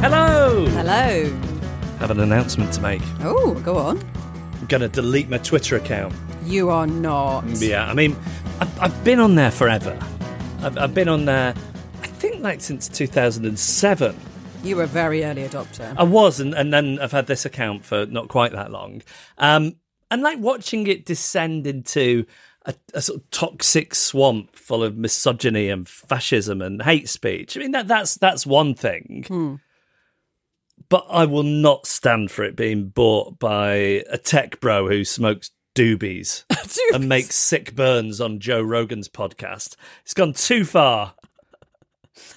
Hello! Hello. have an announcement to make. Oh, go on. I'm going to delete my Twitter account. You are not. Yeah, I mean, I've, I've been on there forever. I've, I've been on there, I think, like since 2007. You were a very early adopter. I was, and, and then I've had this account for not quite that long. Um, and like watching it descend into a, a sort of toxic swamp full of misogyny and fascism and hate speech. I mean, that that's that's one thing. But I will not stand for it being bought by a tech bro who smokes doobies and makes sick burns on Joe Rogan's podcast. It's gone too far.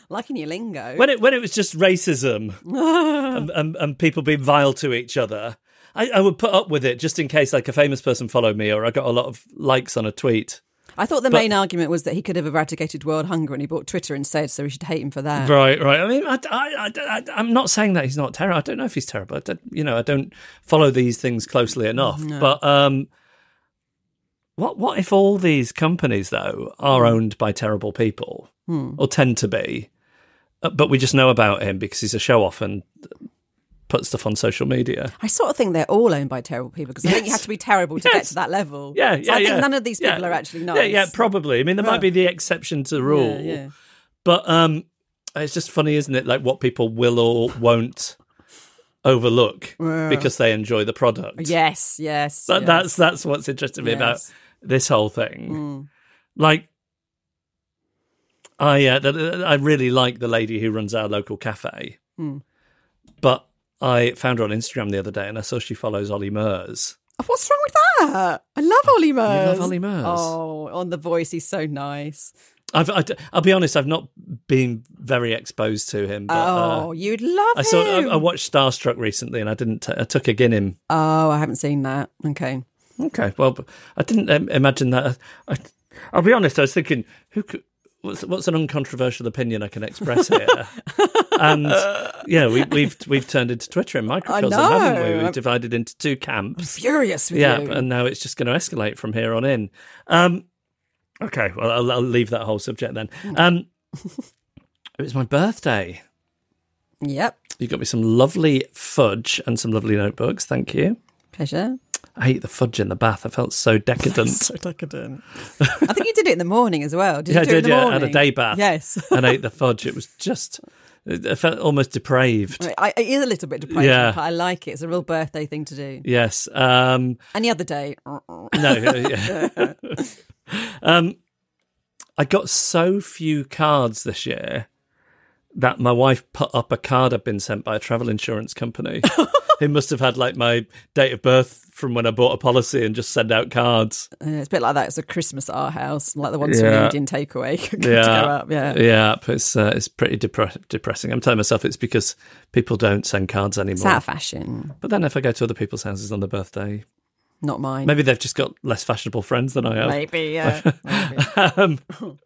Liking your lingo. When it when it was just racism and, and, and people being vile to each other, I, I would put up with it just in case like a famous person followed me or I got a lot of likes on a tweet. I thought the but- main argument was that he could have eradicated world hunger and he bought Twitter instead, so we should hate him for that. Right, right. I mean, I, I, I, am not saying that he's not terrible. I don't know if he's terrible. I you know, I don't follow these things closely enough. But um, what what if all these companies though are owned by terrible people or tend to be, but we just know about him because he's a show off and puts stuff on social media. I sort of think they're all owned by terrible people because I think you have to be terrible to get to that level. Yeah, So yeah, I think yeah. none of these people Yeah. are actually nice. Yeah, yeah, probably. I mean, there might be the exception to the rule. Yeah, yeah. But um, it's just funny, isn't it? Like what people will or won't overlook because they enjoy the product. Yes, yes. That, yes. That's that's what's interesting me about this whole thing. Mm. Like, I uh, th- I really like the lady who runs our local cafe, Mm. but I found her on Instagram the other day and I saw she follows Ollie Murs. Oh, What's wrong with that? I love Ollie Murs. You love Ollie Murs? Oh, on The Voice, he's so nice. I've, I, will be honest, I've not been very exposed to him. But, oh, uh, you'd love I saw. him. I, I watched Starstruck recently, and I didn't. T- I took a Guinness. Oh, I haven't seen that. Okay. Okay, well, I didn't um, imagine that. I, I'll be honest. I was thinking, who could? What's, what's an uncontroversial opinion I can express here? and yeah, we, we've we've turned into Twitter and microcosm, haven't we? We've divided into two camps. Furious with Yeah, you. and now it's just going to escalate from here on in. Um, okay, well, I'll, I'll leave that whole subject then. Um, it was my birthday. Yep. You got me some lovely fudge and some lovely notebooks. Thank you. Pleasure. I ate the fudge in the bath. I felt so decadent. So decadent. I think you did it in the morning as well. Did yeah, you do it in did. the Yeah, I had a day bath. Yes. and ate the fudge. It was just. I felt almost depraved. I, it is a little bit depressing, Yeah. but I like it. It's a real birthday thing to do. Yes. Um, Any other day, no. yeah. um, I got so few cards this year that my wife put up a card I'd been sent by a travel insurance company. Who must have had like my date of birth from when I bought a policy and just send out cards. Uh, it's a bit like that. It's a Christmas art house, like the ones from Yeah. the Indian takeaway. Good to go Yeah. Yeah. yeah. It's uh, it's pretty depre- depressing. I'm telling myself it's because people don't send cards anymore. It's out of fashion. But then if I go to other people's houses on their birthday, Not mine. maybe they've just got less fashionable friends than I have. Maybe, yeah. Maybe. um,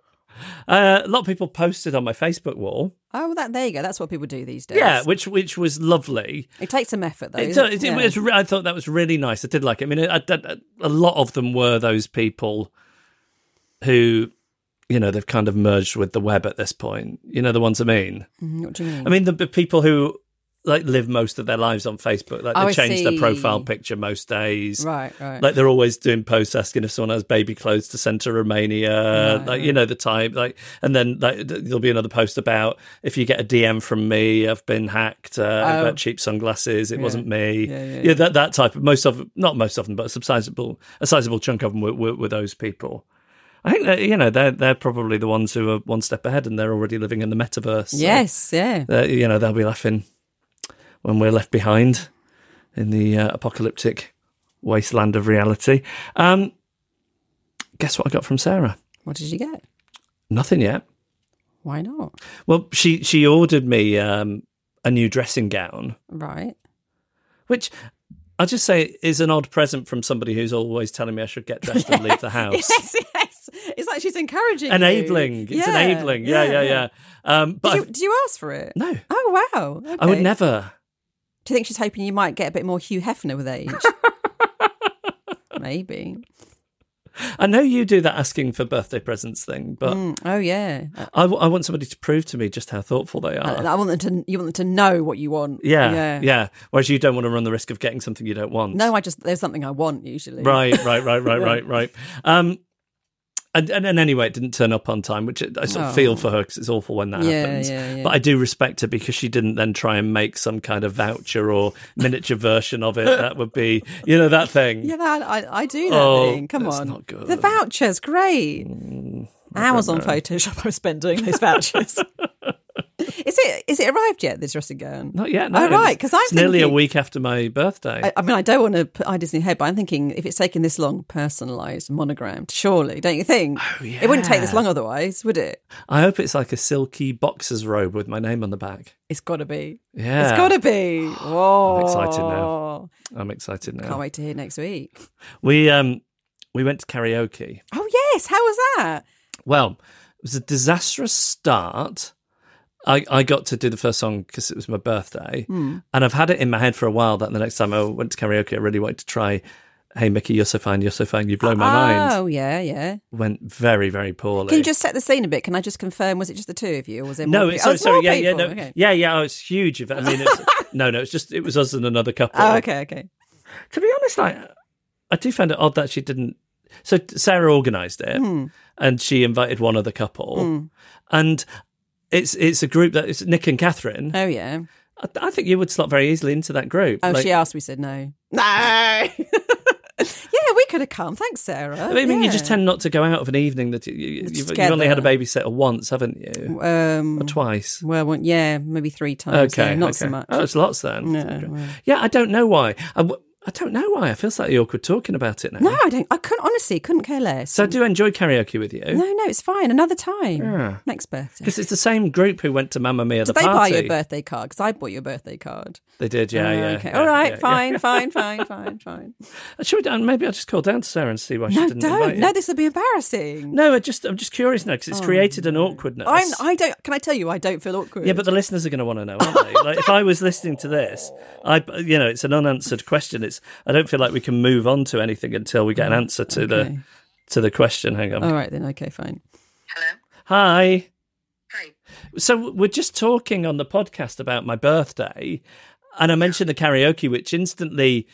uh, a lot of people posted on my Facebook wall. Oh, that there you go. That's what people do these days. Yeah, which which was lovely. it takes some effort though. It, it, Yeah. was re- I thought that was really nice. I did like it. I mean, I, I, a lot of them were those people who, you know, they've kind of merged with the web at this point. You know the ones I mean. Mm, What do you mean? I mean the, the people who like live most of their lives on Facebook. Like Oh, they I change their profile picture most days. right, right. Like they're always doing posts asking if someone has baby clothes to send to Romania, Right, like you know the type. Like, and then like there'll be another post about if you get a DM from me, I've been hacked uh, Oh. about cheap sunglasses. It wasn't me. Yeah, yeah, yeah. that that type. Of, most of not most of them, but a sizable a sizable chunk of them were, were, were those people. I think that you know they're they're probably the ones who are one step ahead and they're already living in the metaverse. so- yes, yeah. you know they'll be laughing when we're left behind in the uh, apocalyptic wasteland of reality. Um, guess what I got from Sarah? What did you get? Nothing yet. Why not? Well, she she ordered me um, a new dressing gown, Right. which I'll just say is an odd present from somebody who's always telling me I should get dressed and leave the house. Yes, yes. It's like she's encouraging you. Enabling. It's Yeah, enabling. Yeah, yeah, yeah. Um, but Did you, did you ask for it? no, Oh, wow. I would never. Do you think she's hoping you might get a bit more Hugh Hefner with age? Maybe. I know you do that asking for birthday presents thing, but Mm, oh, yeah. I, w- I want somebody to prove to me just how thoughtful they are. I, I want them to. You want them to know what you want. Yeah, yeah, Whereas you don't want to run the risk of getting something you don't want. No, I just there's something I want usually. Right, right, right, right, right, right. Um, and, and, and anyway, it didn't turn up on time, which I sort of feel Oh. for her because it's awful when that Yeah, happens. yeah, yeah. But I do respect her because she didn't then try and make some kind of voucher or miniature version of it. That would be, you know, that thing. Yeah, that, I I do that Oh, thing. Come that's on, not good. the vouchers, great. Mm, Hours on Photoshop I spent doing those vouchers. is it is it arrived yet? This dressing gown? Not yet. No, Oh, right, 'cause I'm it's nearly a week after my birthday. I, I mean, I don't want to put in your head, but I'm thinking if it's taken this long, personalised, monogrammed, surely, don't you think? Oh, yeah. It wouldn't take this long otherwise, would it? I hope it's like a silky boxer's robe with my name on the back. It's got to be. Yeah, It's got to be. Whoa. I'm excited now. I'm excited now. Can't wait to hear next week. We um we went to karaoke. Oh, yes. How was that? Well, it was a disastrous start. I, I got to do the first song because it was my birthday, Hmm. and I've had it in my head for a while that the next time I went to karaoke, I really wanted to try. Hey Mickey, you're so fine, you're so fine, you blow my mind. Oh, yeah, yeah. Went very, very poorly. Can you just set the scene a bit? Can I just confirm? Was it just the two of you, or was it no, more it's Oh, sorry. more Yeah, yeah, people. no, Okay. yeah, yeah. Oh, it's huge. I mean, it's, no, no, it's just it was us and another couple. Oh, okay, okay. To be honest, like I do find it odd that she didn't. So Sarah organised it, Hmm. and she invited one other couple, and it's it's a group that it's Nick and Catherine. Oh, yeah. I, I think you would slot very easily into that group. Oh, Like, she asked. We said no. No. yeah, we could have come. Thanks, Sarah. I mean, you just tend not to go out of an evening that you, you, you've, you've only had a babysitter once, haven't you? Um, Or twice. well, one, yeah, maybe three times. Okay, yeah, not okay. so much. Oh, it's lots then. No, Okay. well. Yeah, I don't know why. I, w- I don't know why. I feel slightly awkward talking about it now. no, I don't. I couldn't honestly. Couldn't care less. So I do enjoy karaoke with you. no, no, it's fine. Another time. Yeah. Next birthday. Because it's the same group who went to Mamma Mia the Did they buy party. you a birthday card? Because I bought you a birthday card. They did, yeah, Oh, yeah. Okay. yeah, All right. yeah, fine, yeah. fine. Fine. Fine. Fine. Should we, uh, maybe I'll just call down to Sarah and see why she No, didn't invite don't. you. No, this would be embarrassing. No, I just I'm just curious now because it's created an awkwardness. I'm. I don't. Can I tell you? I don't feel awkward. yeah, but the listeners are going to want to know, aren't they? like if I was listening to this, I you know it's an unanswered question. It's I don't feel like we can move on to anything until we get an answer to Okay. the to the question. Hang on. All right then. Okay. Fine. Hello. Hi. Hi. So we're just talking on the podcast about my birthday, and I mentioned the karaoke, which instantly,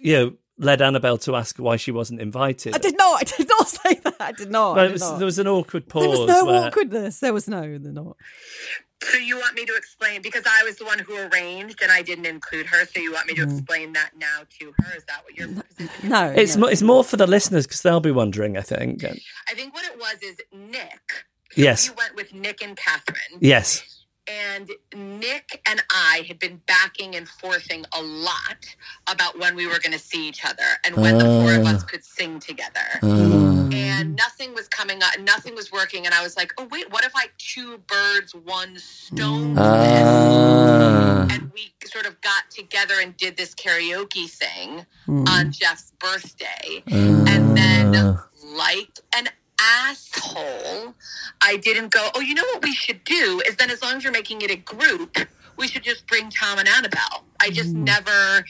you know, led Annabelle to ask why she wasn't invited. I did not. I did not say that. I did not. But it did was, not. there was an awkward pause. There was no where- awkwardness. There was no. There not. So you want me to explain because I was the one who arranged and I didn't include her. So you want me to Mm. explain that now to her? Is that what you're? No. It's no. mo- it's more for the listeners because they'll be wondering. I think. I think what it was is Nick. Yes. You went with Nick and Catherine. Yes. And Nick and I had been backing and forthing a lot about when we were going to see each other and when the four of Ah. us could sing together. Mm. and nothing was coming up, nothing was working. And I was like, oh, wait, what if I two birds, one stone? Ah. and we sort of got together and did this karaoke thing Mm. on Jeff's birthday. And then, like an asshole, I didn't go, oh, you know what we should do is then as long as you're making it a group, we should just bring Tom and Annabelle. I just never,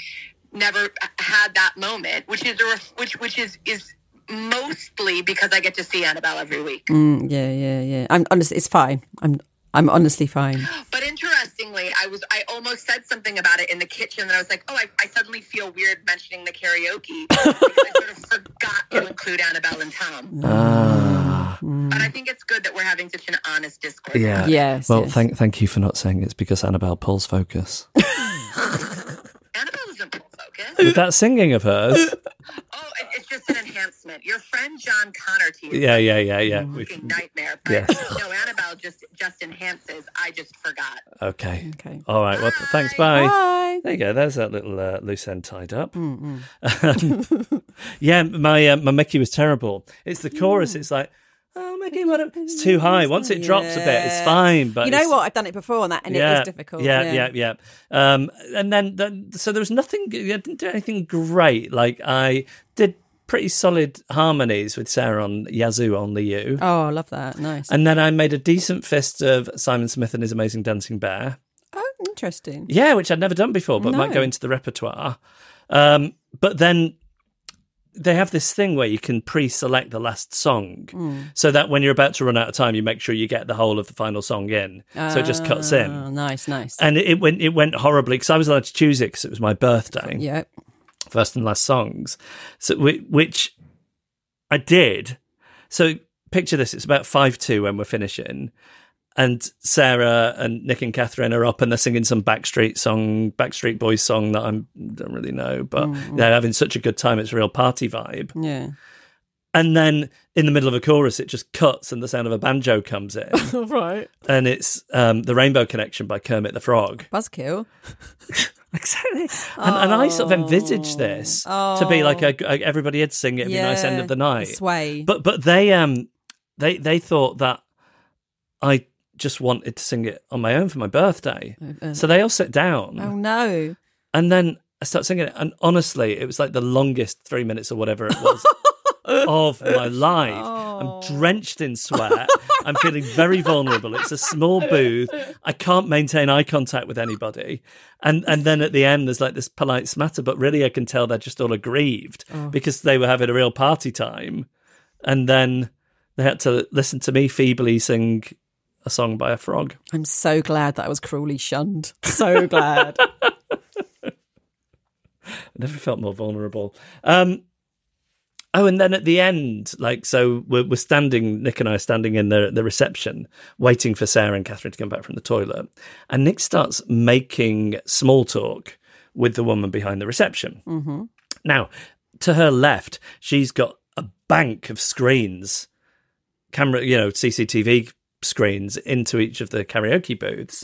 never had that moment, which is a ref- which which is is mostly because I get to see Annabelle every week. Mm, yeah, yeah, yeah. I'm honestly, it's fine. I'm, I'm honestly fine. But interestingly, I was I almost said something about it in the kitchen, and I was like, oh, I, I suddenly feel weird mentioning the karaoke because I sort of forgot to include Annabelle and Tom. Ah, But I think it's good that we're having such an honest discourse. yeah. Yes, Well, yes. thank thank you for not saying it's because Annabelle pulls focus. Annabelle doesn't pull focus. With that singing of hers. Oh, it, it's just an enhancement. Your friend John Connor to. Yeah, yeah, yeah, yeah. is a We've- fucking nightmare. But Yeah. no, Annabelle just just enhances. I just forgot. Okay. Okay. All right. Well, th- thanks. Bye. Bye. There you go. There's that little uh, loose end tied up. Um, yeah, my uh, my Mickey was terrible. It's the chorus. It's like, oh Mickey, what? A... It's too high. Once it drops a bit, it's fine. But you know what? I've done it before on that, and it is difficult. Yeah, yeah, yeah. Um, and then, the, so there was nothing. I didn't do anything great. Like I did pretty solid harmonies with Sarah on Yazoo, only you. Oh, I love that. Nice. And then I made a decent fist of Simon Smith and his Amazing Dancing Bear. oh, interesting. Yeah, which I'd never done before, but might go into the repertoire. Um, but then they have this thing where you can pre-select the last song, Hmm. so that when you're about to run out of time, you make sure you get the whole of the final song in. so it just cuts Oh, in. nice, nice. And it, it went it went horribly because I was allowed to choose it because it was my birthday, yeah. First and last songs. So which I did. So picture this: it's about five two when we're finishing, and Sarah and Nick and Catherine are up and they're singing some Backstreet song, Backstreet Boys song that I don't really know, but they're having such a good time. It's a real party vibe. Yeah. And then in the middle of a chorus, it just cuts and the sound of a banjo comes in, right. and it's um, the Rainbow Connection by Kermit the Frog. Buzzkill. Exactly. And, and I sort of envisaged this to be like a, a- everybody had sing it, it'd be nice end of the night. Sway. But but they um they they thought that I just wanted to sing it on my own for my birthday. So they all sit down oh no. and then I start singing it and honestly it was like the longest three minutes or whatever it was of my life. I'm drenched in sweat. I'm feeling very vulnerable. It's a small booth. I can't maintain eye contact with anybody. And and then at the end there's like this polite smatter, but really I can tell they're just all aggrieved because they were having a real party time. And then they had to listen to me feebly sing a song by a frog. I'm so glad that I was cruelly shunned. So glad. I never felt more vulnerable. Um, oh, and then at the end, like, so we're, we're standing, Nick and I are standing in the, the reception, waiting for Sarah and Catherine to come back from the toilet. And Nick starts making small talk with the woman behind the reception. Mm-hmm. Now, to her left, she's got a bank of screens, camera, you know, CCTV screens into each of the karaoke booths.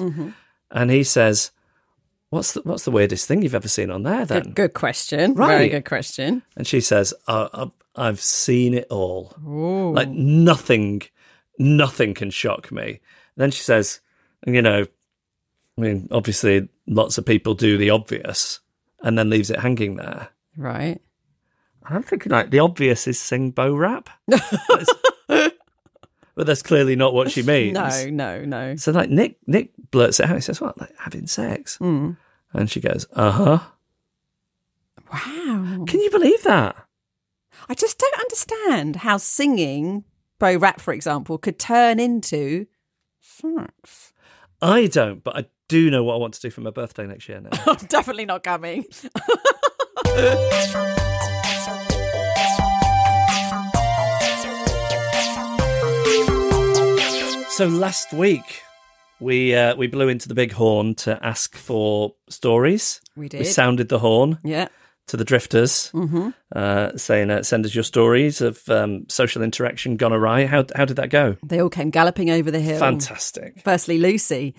And he says, What's the, what's the weirdest thing you've ever seen on there then? good, good question. Very Right. good question. And she says, I've, I've seen it all. Like nothing, nothing can shock me. Then she says, you know, I mean, obviously lots of people do the obvious and then leaves it hanging there. Right. And I'm thinking like the obvious is sing Bo Rhap. But that's clearly not what she means. No, no, no. So like Nick Nick blurts it out. He says, What, like having sex? Hmm. And she goes, Uh-huh. Wow. Can you believe that? I just don't understand how singing Bo Rhap, for example, could turn into sex. I don't, but I do know what I want to do for my birthday next year now. I'm definitely not coming. So last week we uh, we blew into the big horn to ask for stories. We did. We sounded the horn Yeah. to the drifters, uh, saying, uh, "Send us your stories of um, social interaction gone awry." How how did that go? They all came galloping over the hill. Fantastic. Firstly, Lucy.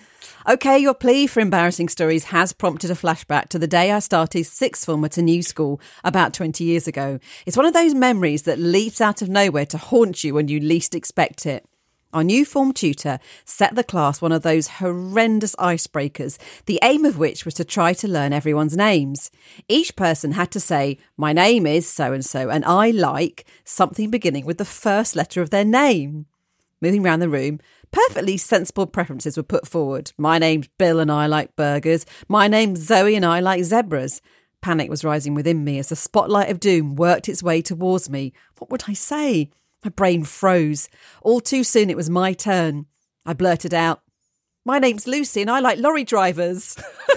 Okay, your plea for embarrassing stories has prompted a flashback to the day I started sixth form at a new school about 20 years ago. It's one of those memories that leaps out of nowhere to haunt you when you least expect it. Our new form tutor set the class one of those horrendous icebreakers, the aim of which was to try to learn everyone's names. Each person had to say, My name is so and so, and I like something beginning with the first letter of their name. Moving round the room, perfectly sensible preferences were put forward. My name's Bill and I like burgers. My name's Zoe and I like zebras. Panic was rising within me as the spotlight of doom worked its way towards me. What would I say? My brain froze. All too soon it was my turn. I blurted out, My name's Lucy and I like lorry drivers.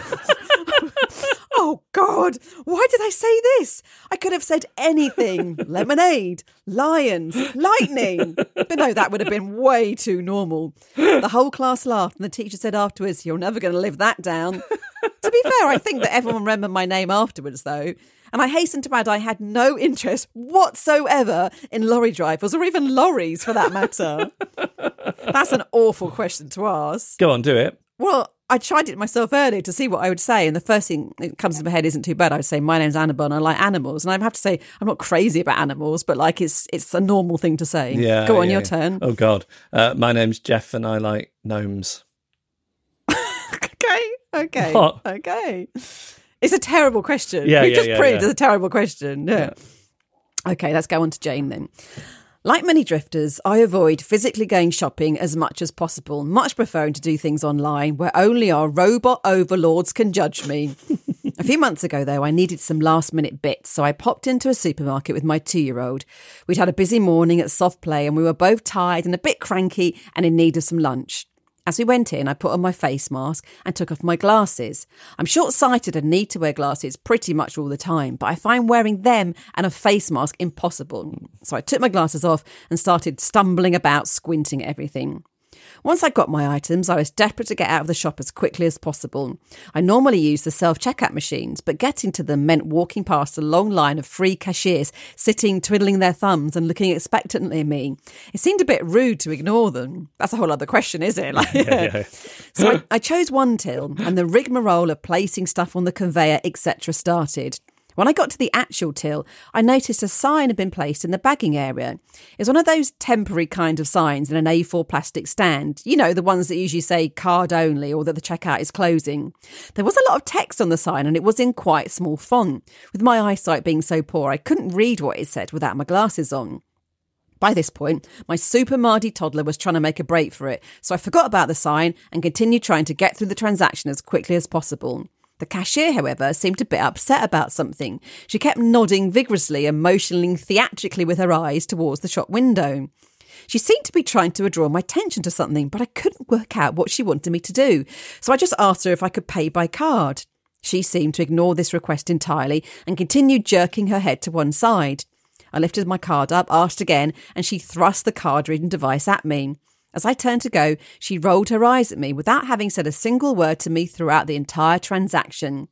oh, God, why did I say this? I could have said anything lemonade, lions, lightning. But no, that would have been way too normal. The whole class laughed, and the teacher said afterwards, You're never going to live that down. to be fair, I think that everyone remembered my name afterwards, though. And I hasten to add, I had no interest whatsoever in lorry drivers or even lorries for that matter. That's an awful question to ask. Go on, do it. Well, I tried it myself earlier to see what I would say, and the first thing that comes to my head isn't too bad. I would say my name's Annabelle and I like animals, and I have to say I'm not crazy about animals, but like it's it's a normal thing to say. Yeah. go on, yeah, your yeah. turn. Oh God, uh, my name's Jeff, and I like gnomes. Okay, okay, What? okay. It's a terrible question. Yeah, we yeah, just proved it's a terrible question. Yeah. Okay, let's go on to Jane then. Like many drifters, I avoid physically going shopping as much as possible, much preferring to do things online where only our robot overlords can judge me. a few months ago, though, I needed some last minute bits, so I popped into a supermarket with my two year old. We'd had a busy morning at soft play and we were both tired and a bit cranky and in need of some lunch. As we went in, I put on my face mask and took off my glasses. I'm short sighted and need to wear glasses pretty much all the time, but I find wearing them and a face mask impossible. So I took my glasses off and started stumbling about, squinting at everything. Once I got my items, I was desperate to get out of the shop as quickly as possible. I normally use the self checkout machines, but getting to them meant walking past a long line of free cashiers sitting twiddling their thumbs and looking expectantly at me. It seemed a bit rude to ignore them. That's a whole other question, is it? Like, so I, I chose one till, and the rigmarole of placing stuff on the conveyor, etc., started. When I got to the actual till, I noticed a sign had been placed in the bagging area. It's one of those temporary kind of signs in an A4 plastic stand. You know, the ones that usually say card only or that the checkout is closing. There was a lot of text on the sign and it was in quite small font. With my eyesight being so poor, I couldn't read what it said without my glasses on. By this point, my super mardy toddler was trying to make a break for it, so I forgot about the sign and continued trying to get through the transaction as quickly as possible. The cashier, however, seemed a bit upset about something. She kept nodding vigorously and motioning theatrically with her eyes towards the shop window. She seemed to be trying to draw my attention to something, but I couldn't work out what she wanted me to do, so I just asked her if I could pay by card. She seemed to ignore this request entirely and continued jerking her head to one side. I lifted my card up, asked again, and she thrust the card reading device at me. As I turned to go, she rolled her eyes at me without having said a single word to me throughout the entire transaction.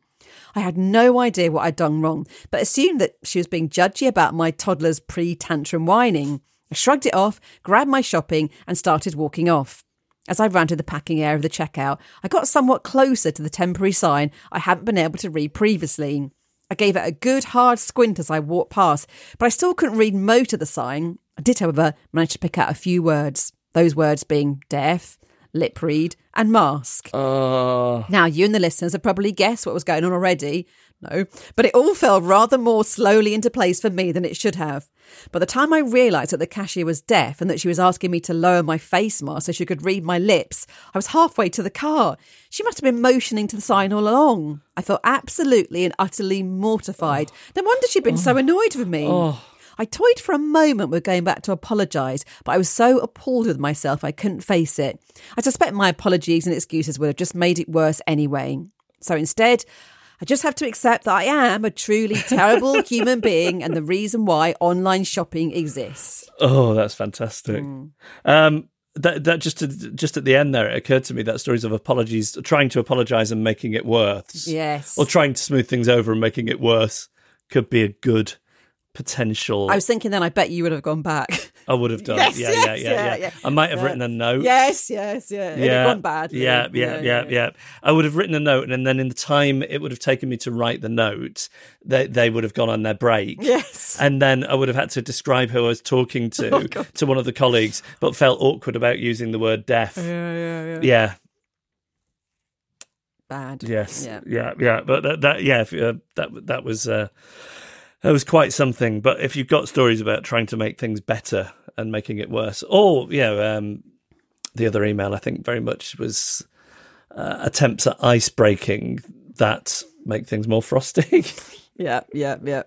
I had no idea what I'd done wrong, but assumed that she was being judgy about my toddler's pre tantrum whining. I shrugged it off, grabbed my shopping, and started walking off. As I ran to the packing area of the checkout, I got somewhat closer to the temporary sign I hadn't been able to read previously. I gave it a good hard squint as I walked past, but I still couldn't read most of the sign. I did, however, manage to pick out a few words, those words being deaf, lip read, and mask. Oh, Now, you and the listeners have probably guessed what was going on already. No, but it all fell rather more slowly into place for me than it should have. By the time I realised that the cashier was deaf and that she was asking me to lower my face mask so she could read my lips, I was halfway to the car. She must have been motioning to the sign all along. I felt absolutely and utterly mortified. No wonder she'd been so annoyed with me. I toyed for a moment with going back to apologise, but I was so appalled with myself I couldn't face it. I suspect my apologies and excuses would have just made it worse anyway. So instead, I just have to accept that I am a truly terrible human being and the reason why online shopping exists. oh, that's fantastic. Hmm. Um, that that just to, just at the end there, it occurred to me that stories of apologies, trying to apologise and making it worse, Yes. or trying to smooth things over and making it worse, could be a good potential. I was thinking then I bet you would have gone back. I would have done. Yes, yeah, yes, yeah, yeah, yeah, yeah. I might have Yeah. written a note. yes, yes, yeah. It had gone badly. Yeah, yeah, yeah, yeah, I would have written a note, and then in the time it would have taken me to write the note, they they would have gone on their break. Yes. Oh, and then I would have had to describe who I was talking to to one of the colleagues, but felt awkward about using the word deaf. Yeah, yeah, yeah. Yeah. Bad. Yes. Yeah. Yeah. Yeah. But that, that yeah, uh, that that was uh, that was quite something. But if you've got stories about trying to make things better and making it worse, or you know, um, the other email I think very much was uh, attempts at ice breaking that make things more frosty. Yeah, yeah, yeah.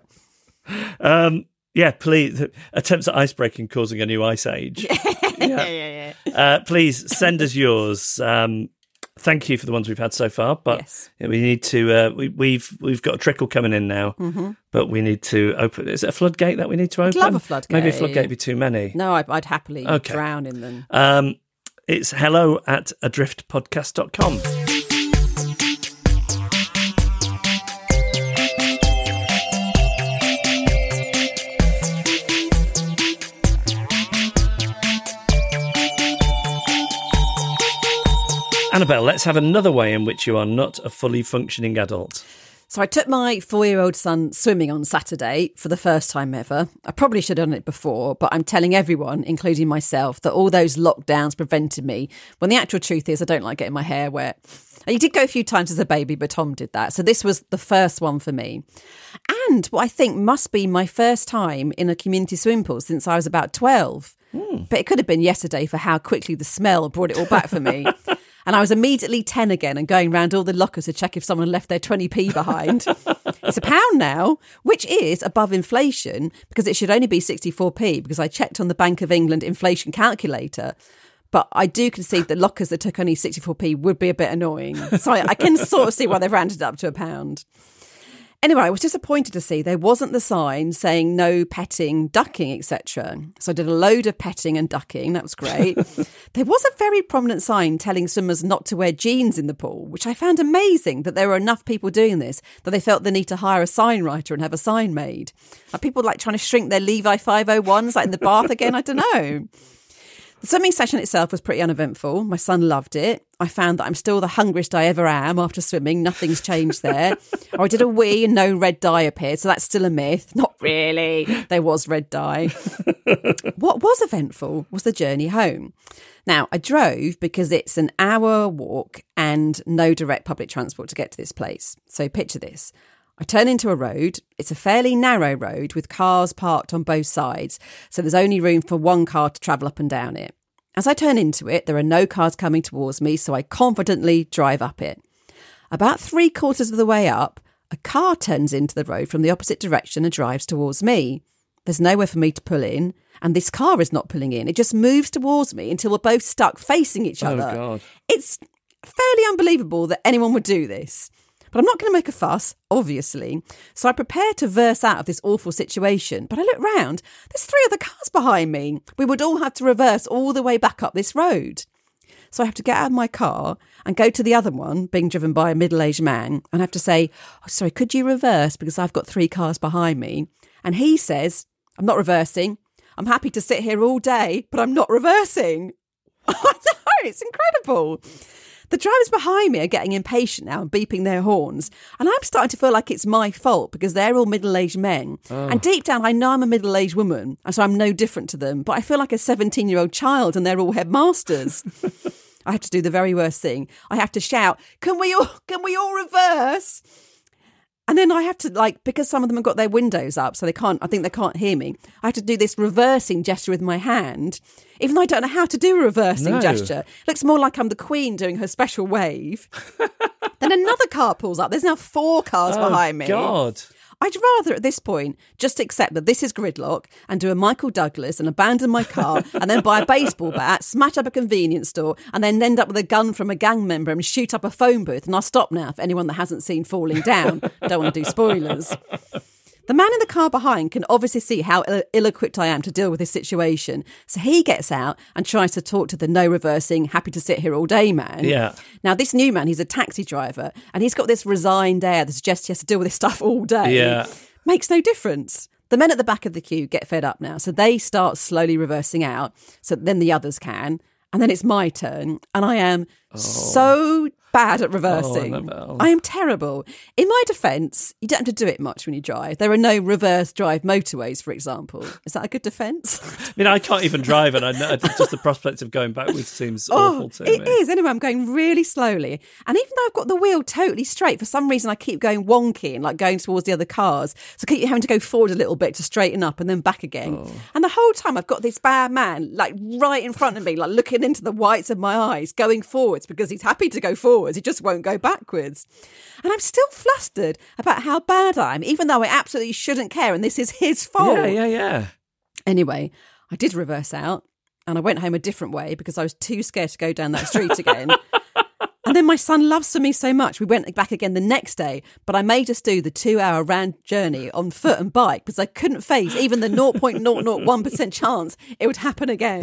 um, yeah, please. Attempts at ice breaking causing a new ice age. Yeah, yeah, yeah. Uh, please send us yours. Um, thank you for the ones we've had so far, but Yes. we need to. Uh, we, we've we've got a trickle coming in now, Mm-hmm. but we need to open. Is it a floodgate that we need to open? love a floodgate. Maybe a floodgate would be too many. No, I, I'd happily Okay. drown in them. Um, it's hello at adriftpodcast.com. Annabelle, let's have another way in which you are not a fully functioning adult. So I took my four-year-old son swimming on Saturday for the first time ever. I probably should have done it before, but I'm telling everyone, including myself, that all those lockdowns prevented me. When the actual truth is, I don't like getting my hair wet. He did go a few times as a baby, but Tom did that. So this was the first one for me. And what I think must be my first time in a community swimming pool since I was about 12. Hmm. But it could have been yesterday for how quickly the smell brought it all back for me. And I was immediately 10 again and going round all the lockers to check if someone left their 20p behind. it's a pound now, which is above inflation because it should only be 64p because I checked on the Bank of England inflation calculator. But I do concede that lockers that took only 64p would be a bit annoying. So I, I can sort of see why they've rounded up to a pound. Anyway, I was disappointed to see there wasn't the sign saying no petting, ducking, etc. So I did a load of petting and ducking. That was great. there was a very prominent sign telling swimmers not to wear jeans in the pool, which I found amazing that there were enough people doing this that they felt the need to hire a sign writer and have a sign made. Are people like trying to shrink their Levi 501s like in the bath again? I don't know. The swimming session itself was pretty uneventful. My son loved it. I found that I'm still the hungriest I ever am after swimming. Nothing's changed there. I did a wee and no red dye appeared, so that's still a myth. Not really. There was red dye. what was eventful was the journey home. Now, I drove because it's an hour walk and no direct public transport to get to this place. So picture this. I turn into a road. It's a fairly narrow road with cars parked on both sides, so there's only room for one car to travel up and down it. As I turn into it, there are no cars coming towards me, so I confidently drive up it. About three quarters of the way up, a car turns into the road from the opposite direction and drives towards me. There's nowhere for me to pull in, and this car is not pulling in. It just moves towards me until we're both stuck facing each other. Oh, other. God. It's fairly unbelievable that anyone would do this. But I'm not going to make a fuss, obviously. So I prepare to verse out of this awful situation. But I look round, there's three other cars behind me. We would all have to reverse all the way back up this road. So I have to get out of my car and go to the other one, being driven by a middle aged man, and have to say, oh, Sorry, could you reverse? Because I've got three cars behind me. And he says, I'm not reversing. I'm happy to sit here all day, but I'm not reversing. I know, it's incredible. The drivers behind me are getting impatient now and beeping their horns. And I'm starting to feel like it's my fault because they're all middle aged men. Oh. And deep down, I know I'm a middle aged woman, and so I'm no different to them. But I feel like a 17 year old child and they're all headmasters. I have to do the very worst thing. I have to shout, "Can we all? Can we all reverse?" And then I have to like because some of them have got their windows up, so they can't. I think they can't hear me. I have to do this reversing gesture with my hand, even though I don't know how to do a reversing No. gesture. looks more like I'm the Queen doing her special wave. then another car pulls up. There's now four cars oh, behind me. Oh, God. I'd rather at this point just accept that this is gridlock and do a Michael Douglas and abandon my car and then buy a baseball bat, smash up a convenience store, and then end up with a gun from a gang member and shoot up a phone booth. And I'll stop now for anyone that hasn't seen Falling Down. Don't want to do spoilers. The man in the car behind can obviously see how ill equipped I am to deal with this situation. So he gets out and tries to talk to the no reversing, happy to sit here all day man. Yeah. Now, this new man, he's a taxi driver and he's got this resigned air that suggests he has to deal with this stuff all day. Yeah. Makes no difference. The men at the back of the queue get fed up now. So they start slowly reversing out. So then the others can. And then it's my turn. And I am so bad at oh, reversing. Annabelle. Oh. I am terrible. In my defence, you don't have to do it much when you drive. There are no reverse drive motorways, for example. Is that a good defence? I mean, I can't even drive, and I know just the prospect of going backwards seems oh, awful to Oh, it me. is. Anyway, I'm going really slowly. And even though I've got the wheel totally straight, for some reason I keep going wonky and like going towards the other cars. So I keep having to go forward a little bit to straighten up and then back again. Oh. And the whole time I've got this bad man like right in front of me, like looking into the whites of my eyes, going forwards. Forwards because he's happy to go forwards. He just won't go backwards. And I'm still flustered about how bad I am, even though I absolutely shouldn't care. And this is his fault. Yeah, yeah, yeah. Anyway, I did reverse out and I went home a different way because I was too scared to go down that street again. and then my son loves for me so much. We went back again the next day, but I made us do the two hour round journey on foot and bike because I couldn't face even the 0.001% chance it would happen again.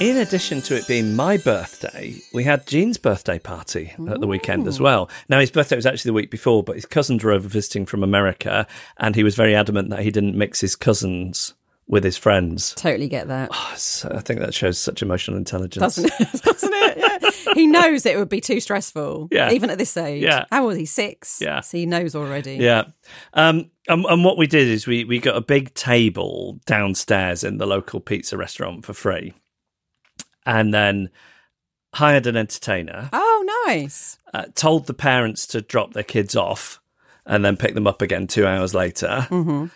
In addition to it being my birthday, we had Gene's birthday party at the weekend as well. Now, his birthday was actually the week before, but his cousins were over visiting from America, and he was very adamant that he didn't mix his cousins with his friends. Totally get that. So I think that shows such emotional intelligence. Doesn't it? Doesn't it? Yeah. He knows it would be too stressful. Yeah. Even at this age. Yeah. How old is he? Six. Yeah. So he knows already. Yeah. Um, and, and what we did is we, we got a big table downstairs in the local pizza restaurant for free and then hired an entertainer, Oh, nice. uh, told the parents to drop their kids off and then pick them up again two hours later. Mm-hmm.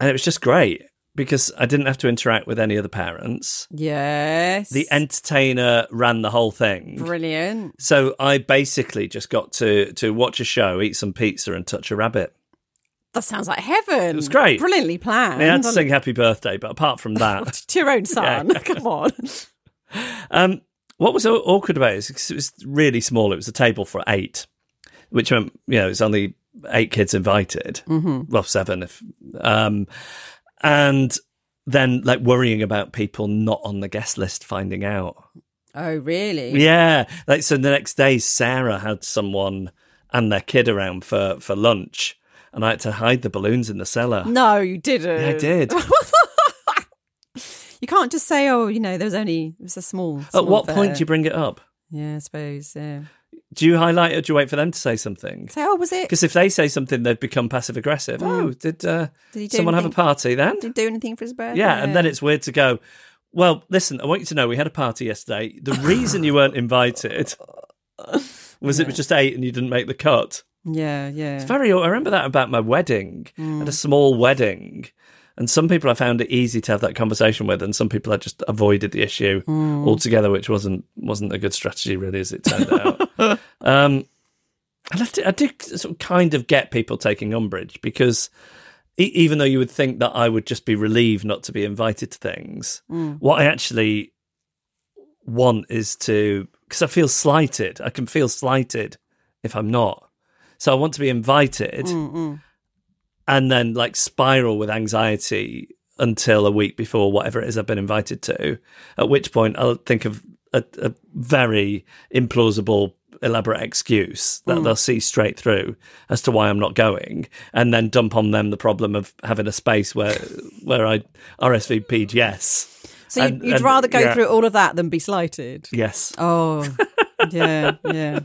And it was just great because I didn't have to interact with any of the parents. Yes. The entertainer ran the whole thing. Brilliant. So I basically just got to to watch a show, eat some pizza, and touch a rabbit. That sounds like heaven. It was great. Brilliantly planned. I had to sing happy birthday, but apart from that, to your own son. Yeah. Come on. um, what was awkward about it is it was really small. It was a table for eight, which meant you know it's only eight kids invited. Mm-hmm. Well, seven if, um, and then like worrying about people not on the guest list finding out. Oh, really? Yeah, like so the next day, Sarah had someone and their kid around for for lunch, and I had to hide the balloons in the cellar. No, you didn't. Yeah, I did. You can't just say, "Oh, you know, there was only it was a small." At small what point do you bring it up? Yeah, I suppose. Yeah. Do you highlight it or do you wait for them to say something? Say, "Oh, was it? Because if they say something, they've become passive aggressive. Oh, did, uh, Did someone have a party then? Did he do anything for his birthday?" Yeah, and then it's weird to go. Well, listen, I want you to know we had a party yesterday. The reason you weren't invited was it was just eight and you didn't make the cut. Yeah, yeah. It's very. I remember that about my wedding. Mm. had a small wedding, and some people I found it easy to have that conversation with, and some people I just avoided the issue Mm. altogether, which wasn't wasn't a good strategy, really, as it turned out. um, and I did, I did sort of kind of get people taking umbrage because e- even though you would think that I would just be relieved not to be invited to things, Mm. what I actually want is to because I feel slighted. I can feel slighted if I'm not. So I want to be invited Mm, and then like spiral with anxiety until a week before whatever it is I've been invited to. At which point I'll think of a, a very implausible, elaborate excuse that they'll see straight through as to why I'm not going, and then dump on them the problem of having a space where where I RSVP'd yes. So you'd, And- you'd and- rather go yeah. through all of that than be slighted. Yes, Oh, yeah, yeah.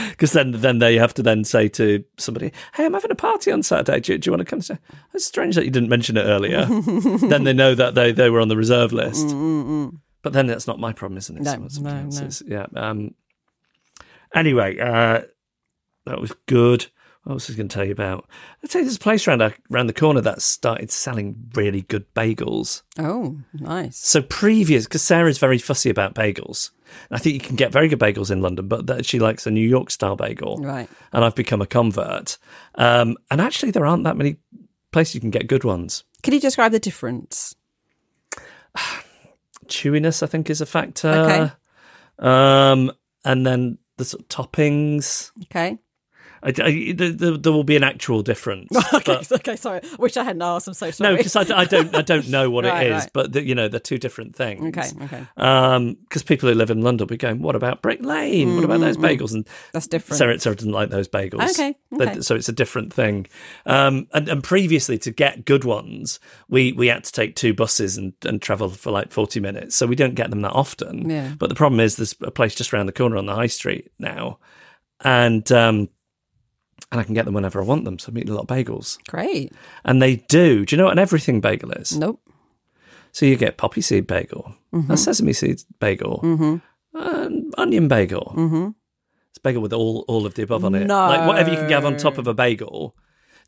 because then then they have to then say to somebody, "Hey, I'm having a party on Saturday. Do, you- do you want to come?" Say, It's strange that you didn't mention it earlier. then they know that they they were on the reserve list. But then that's not my problem, isn't it? No, no, no. Yeah. Um. Anyway, uh, that was good. What else was I going to tell you about? I'll tell you, there's a place around our, around the corner that started selling really good bagels. Oh, nice. So previous, because Sarah's very fussy about bagels. I think you can get very good bagels in London, but that she likes a New York style bagel. Right. And I've become a convert. Um, and actually, there aren't that many places you can get good ones. Can you describe the difference? Chewiness, I think, is a factor. Okay. Um, and then the sort of toppings. Okay. I, I- there, there- there will be an actual difference. okay, but- okay, sorry. I wish I hadn't asked. I'm so sorry. no, because I, I don't I don't know what Right, it is, right. but the, you know they're two different things. Okay, okay. Because people who live in London will be going, "What about Brick Lane? what about those bagels?" And Mm, That's different. Sarah, Sarah doesn't like those bagels. Okay, okay. So it's a different thing. Um, and, and previously, to get good ones, we we had to take two buses and, and travel for like forty minutes. So we don't get them that often. Yeah. But the problem is, there's a place just around the corner on the high street now, and um, and I can get them whenever I want them. So I'm eating a lot of bagels. Great. And they do. Do you know what an everything bagel is? Nope. So you get poppy seed bagel, Mm-hmm. a sesame seed bagel, an onion bagel. Mm-hmm. It's bagel with all all of the above on it. No. Like whatever you can have on top of a bagel.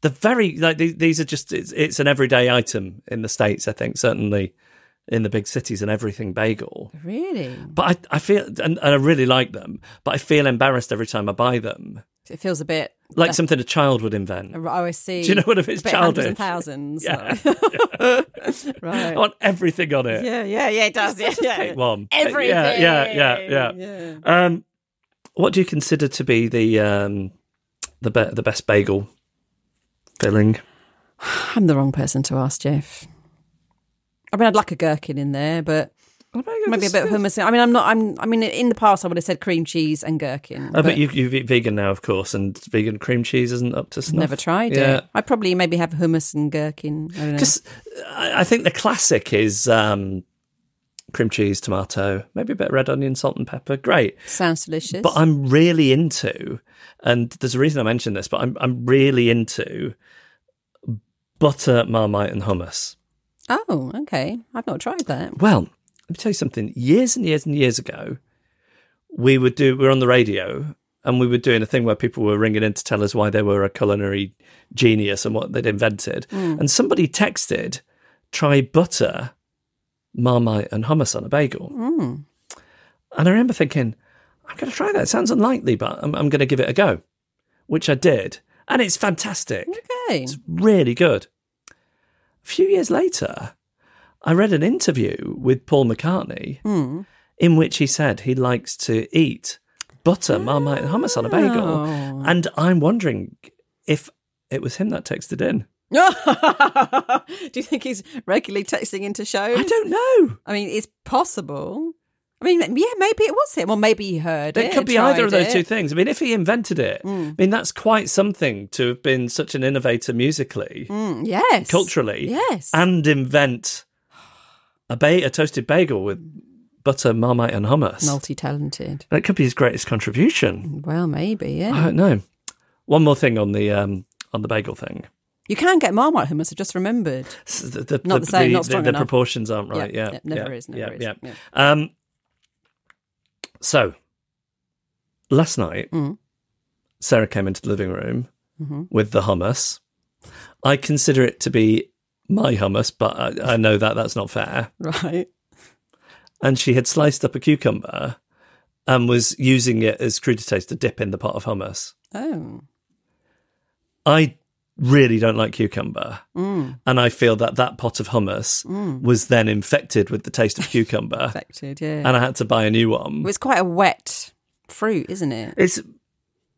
The very like these, these are just it's, it's an everyday item in the states. I think certainly in the big cities, an everything bagel. Really? But I, I feel and, and I really like them, but I feel embarrassed every time I buy them, It feels a bit like something a child would invent. Oh, I see. Do you know what if it's hundreds and thousands. Yeah. like- right. I want everything on it. Yeah, yeah, yeah, it does. Yeah, yeah. Pick one. Everything. Yeah, yeah, yeah, yeah. Um, what do you consider to be the um, the be- the best bagel filling? I'm the wrong person to ask, Jeff. I mean, I'd like a gherkin in there, but maybe a bit of hummus. I mean, I'm not. I'm. I mean, in the past, I would have said cream cheese and gherkin. Oh, but you you eat vegan now, of course, and vegan cream cheese isn't up to snuff. never tried Yeah. it. I'd probably maybe have hummus and gherkin. I. Because I I think the classic is um, cream cheese, tomato, maybe a bit of red onion, salt and pepper. Great. Sounds delicious. But I'm really into, and there's a reason I mentioned this, but I'm I'm really into butter, marmite, and hummus. oh, okay. I've not tried that. Well, let me tell you something. Years and years and years ago, we would do. We were on the radio, and we were doing a thing where people were ringing in to tell us why they were a culinary genius and what they'd invented. Mm. And somebody texted, "Try butter, marmite, and hummus on a bagel." Mm. And I remember thinking, "I'm going to try that. It sounds unlikely, but I'm, I'm going to give it a go," which I did, and it's fantastic. Okay. It's really good. A few years later, I read an interview with Paul McCartney in which he said he likes to eat butter, marmite, and hummus on a bagel. Oh. And I'm wondering if it was him that texted in. Do you think he's regularly texting into shows? I don't know. I mean, it's possible. I mean, yeah, maybe it was him, or maybe he heard it. It could be either of those two things. I mean, if he invented it, I mean, that's quite something to have been such an innovator musically, Mm, yes. culturally, Yes. and invent a, ba- a toasted bagel with butter, marmite, and hummus. Multi talented. That could be his greatest contribution. Well, maybe, I don't know. One more thing on the um, on the bagel thing. You can get Marmite hummus, I just remembered. The, the, Not the same, not strong the, enough. proportions aren't right. Yeah, Yeah, yeah, never yeah, is, never yeah, is, Yeah. yeah. Um, so last night, Mm. Sarah came into the living room Mm-hmm. with the hummus. I consider it to be my hummus, but I, I know that that's not fair. Right. And she had sliced up a cucumber and was using it as crudités to dip in the pot of hummus. Oh. I really don't like cucumber. Mm. And I feel that that pot of hummus was then infected with the taste of cucumber. Affected, yeah. and I had to buy a new one. Well, it's quite a wet fruit, isn't it? It's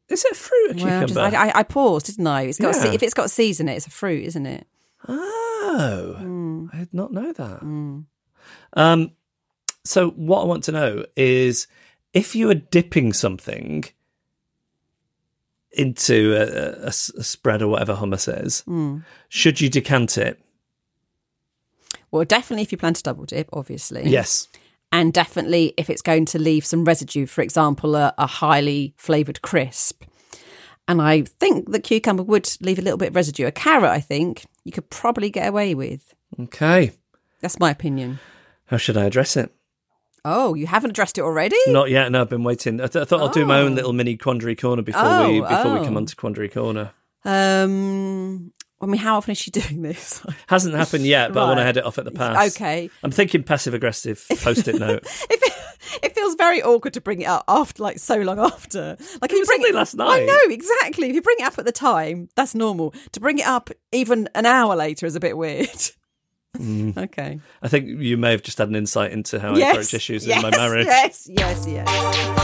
is it a fruit, a Well, cucumber? just, I, I, paused, didn't I? It's got Yeah. if it's got seeds in it, it's a fruit, isn't it? Oh, Mm. I did not know that. Um, so what I want to know is if you are dipping something into a spread or whatever hummus is, Mm. should you decant it? Well, definitely if you plan to double dip, obviously. Yes. And definitely if it's going to leave some residue, for example, a, a highly flavoured crisp. And I think the cucumber would leave a little bit of residue. A carrot, I think, you could probably get away with. Okay. That's my opinion. How should I address it? Oh, you haven't addressed it already? Not yet. No, I've been waiting. I, th- I thought I'll do my own Oh. little mini quandary corner before we Oh, before we oh. come on to quandary corner. Um, I mean, how often is she doing this? Hasn't happened yet, but I want to head it off at the pass. Okay. I'm thinking passive aggressive post it note. If it, it feels very awkward to bring it up after, like, so long after. Like, if you bring it last night. I know exactly. If you bring it up at the time, that's normal. To bring it up even an hour later is a bit weird. Mm. Okay. I think you may have just had an insight into how I approach issues yes, in my marriage. Yes, yes, yes.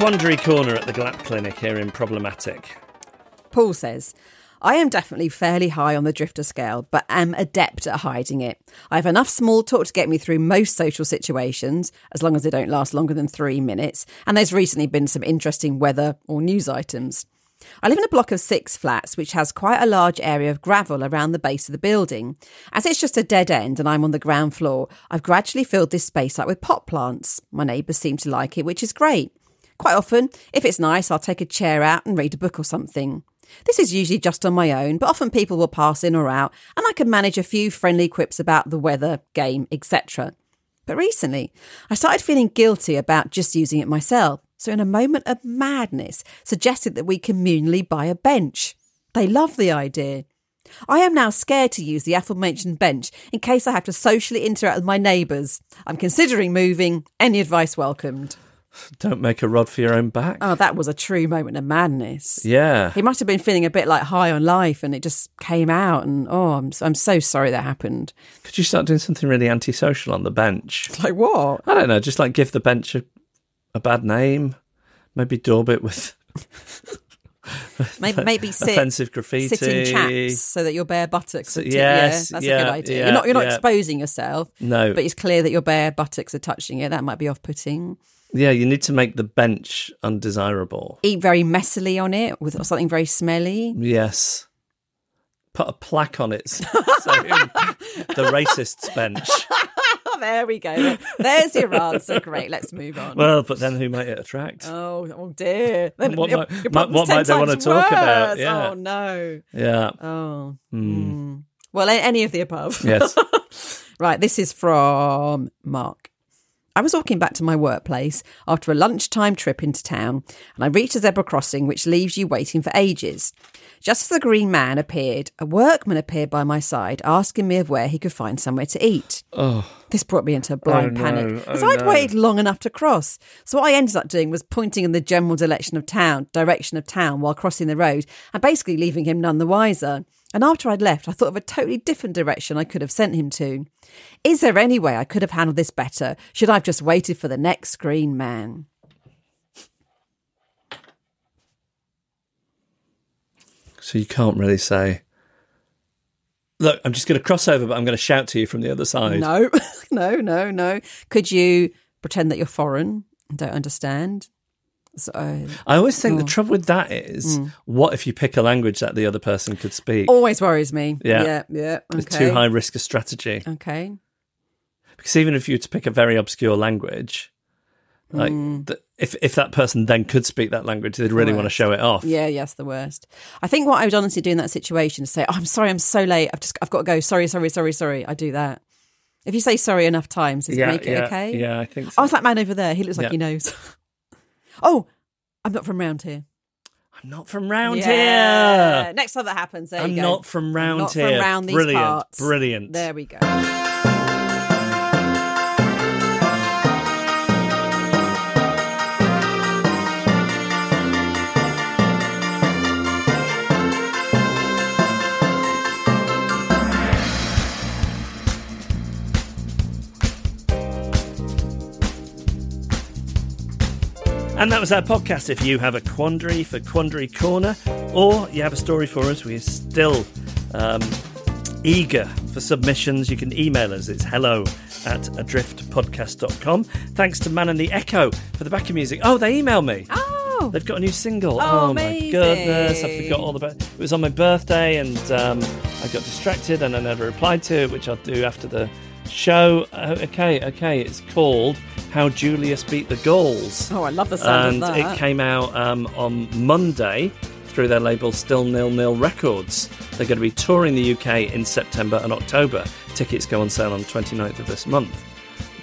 Quandary Corner at the GLAP Clinic here in Problematic. Paul says, I am definitely fairly high on the drifter scale, but am adept at hiding it. I have enough small talk to get me through most social situations, as long as they don't last longer than three minutes, and there's recently been some interesting weather or news items. I live in a block of six flats, which has quite a large area of gravel around the base of the building. As it's just a dead end and I'm on the ground floor, I've gradually filled this space up with pot plants. My neighbours seem to like it, which is great. Quite often, if it's nice, I'll take a chair out and read a book or something. This is usually just on my own, but often people will pass in or out, and I can manage a few friendly quips about the weather, game, etc. But recently, I started feeling guilty about just using it myself. So, in a moment of madness, suggested that we communally buy a bench. They love the idea. I am now scared to use the aforementioned bench in case I have to socially interact with my neighbours. I'm considering moving. Any advice welcomed? Don't make a rod for your own back. Oh, that was a true moment of madness. Yeah. He must have been feeling a bit like high on life and it just came out. And oh, I'm, I'm so sorry that happened. Could you start doing something really antisocial on the bench? Like what? I don't know, just like give the bench a, a bad name. Maybe daub it with Maybe, maybe sit, offensive graffiti. sit in chaps so that your bare buttocks. Are t- yes, yeah, that's yeah, a good idea. yeah, you're not you're not exposing yourself. No. but it's clear that your bare buttocks are touching it. That might be off putting. Yeah, you need to make the bench undesirable. Eat very messily on it with something very smelly. Yes. Put a plaque on it. So the racist's bench. There we go. There's your answer. Great. Let's move on. Well, but then who might it attract? Oh, oh dear. Then What your- might- your what- what might they wanna times talk about? Yeah. Oh, no. Yeah. Oh. Mm. Well, any of the above. Yes. Right, this is from Mark. I was walking back to my workplace after a lunchtime trip into town, and I reached a zebra crossing which leaves you waiting for ages. Just as the green man appeared, a workman appeared by my side, asking me of where he could find somewhere to eat. Oh. This brought me into a blind Oh, no. panic, as Oh, I'd no. waited long enough to cross. So what I ended up doing was pointing in the general direction of town, direction of town, while crossing the road, and basically leaving him none the wiser. And after I'd left, I thought of a totally different direction I could have sent him to. Is there any way I could have handled this better? Should I have just waited for the next green man? So you can't really say, look, I'm just going to cross over, but I'm going to shout to you from the other side. No, no, no, no. Could you pretend that you're foreign and don't understand? So, I always think Oh. the trouble with that is, Mm. what if you pick a language that the other person could speak? always worries me. Yeah. yeah, yeah. It's too high risk a strategy. Okay. Because even if you were to pick a very obscure language, like Mm. th- if if that person then could speak that language, they'd really want to show it off. Yeah, yes, the worst. I think what I would honestly do in that situation is say, oh, "I'm sorry, I'm so late. I've just, I've got to go. Sorry, sorry, sorry, sorry." I do that. If you say sorry enough times, does it Yeah, make it yeah, okay? yeah, I think so. Oh, it's that man over there. He looks like Yeah. he knows. oh, I'm not from round here. I'm not from round Yeah. here. Next time that happens, there I'm you go. not from round not here. From round these Brilliant, parts. brilliant. There we go. And that was our podcast. If you have a quandary for Quandary Corner or you have a story for us, we're still um, eager for submissions. You can email us. It's hello at adriftpodcast.com. Thanks to Man and the Echo for the backing music. Oh, they emailed me. Oh, They've got a new single. Oh, my goodness. I forgot all about it. was on my birthday and um, I got distracted and I never replied to it, which I'll do after the show. Uh, okay, okay. It's called How Julius Beat the Gauls oh, I love the sound and of that. it came out um, on Monday through their label Still Nil Nil Records. They're going to be touring the UK in September and October. Tickets go on sale on the 29th of this month.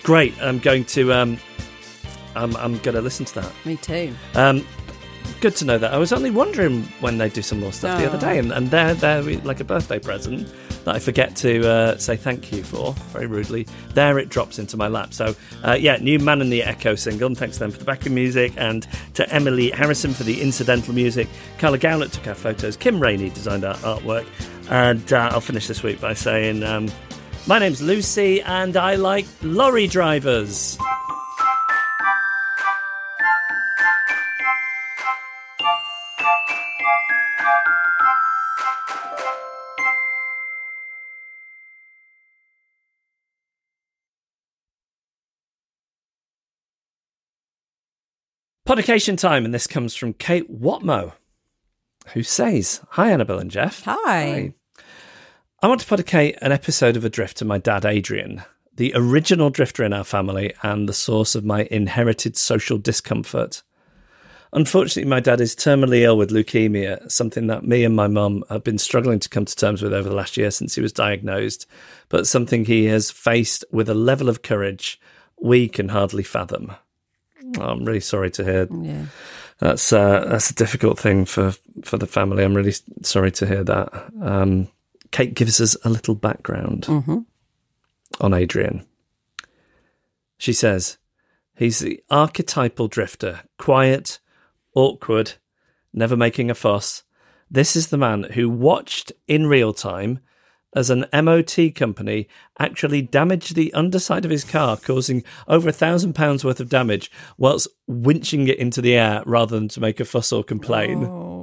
Great. I'm going to um, I'm, I'm going to listen to that. Me too. Um, good to know that. I was only wondering when they do some more stuff the other Oh. day, and, and they're, they're like a birthday present that I forget to uh, say thank you for very rudely. There it drops into my lap. So, uh, yeah, new Man and the Echo single, and thanks to them for the backing music, and to Emily Harrison for the incidental music. Carla Gowlett took our photos, Kim Rainey designed our artwork, and uh, I'll finish this week by saying, um, My name's Lucy, and I like lorry drivers. Podication time, and this comes from Kate Watmo, who says, Hi, Annabelle and Jeff. Hi. I want to podicate an episode of Adrift to my dad, Adrian, the original drifter in our family and the source of my inherited social discomfort. Unfortunately, my dad is terminally ill with leukemia, something that me and my mum have been struggling to come to terms with over the last year since he was diagnosed, but something he has faced with a level of courage we can hardly fathom. I'm really sorry to hear. Yeah. That's uh, that's a difficult thing for for the family. I'm really sorry to hear that. Um, Kate gives us a little background Mm-hmm. on Adrian. She says he's the archetypal drifter, quiet, awkward, never making a fuss. This is the man who watched in real time as an MOT company actually damaged the underside of his car, causing over a thousand pounds worth of damage, whilst winching it into the air rather than to make a fuss or complain. Oh.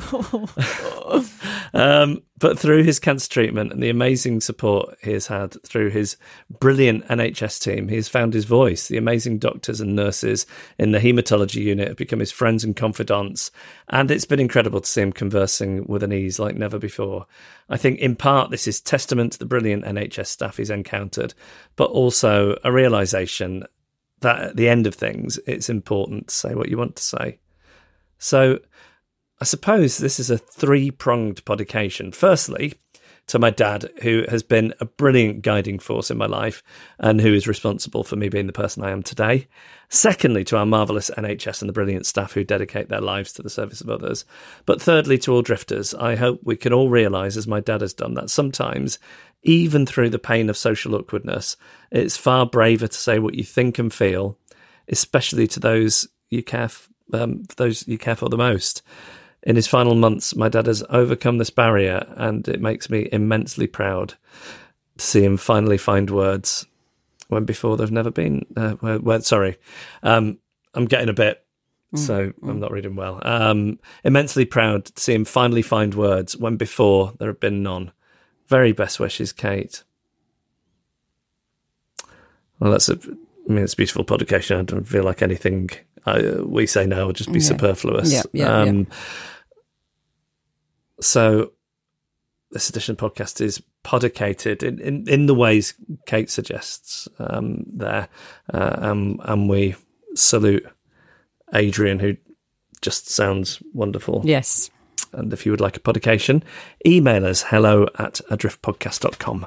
Um, but through his cancer treatment and the amazing support he has had through his brilliant NHS team, he has found his voice. The amazing doctors and nurses in the haematology unit have become his friends and confidants. And it's been incredible to see him conversing with an ease like never before. I think in part this is testament to the brilliant NHS staff he's encountered, but also a realization that at the end of things, it's important to say what you want to say. So, I suppose this is a three pronged podication. Firstly, to my dad, who has been a brilliant guiding force in my life and who is responsible for me being the person I am today. Secondly, to our marvellous NHS and the brilliant staff who dedicate their lives to the service of others. But thirdly, to all drifters, I hope we can all realise, as my dad has done, that sometimes, even through the pain of social awkwardness, it's far braver to say what you think and feel, especially to those you care, f- um, those you care for the most. In his final months, my dad has overcome this barrier, and it makes me immensely proud to see him finally find words when before they've never been. Uh, word, word, sorry, um, I'm getting a bit, so I'm not reading well. Um, immensely proud to see him finally find words when before there have been none. Very best wishes, Kate. Well, that's a. I mean, it's a beautiful publication. I don't feel like anything uh, we say now will just be Yeah. superfluous. Yeah, yeah, yeah. um, So, this edition of podcast is podicated in, in, in the ways Kate suggests um, there. Uh, um, and we salute Adrian, who just sounds wonderful. Yes. And if you would like a podication, email us hello at adriftpodcast.com.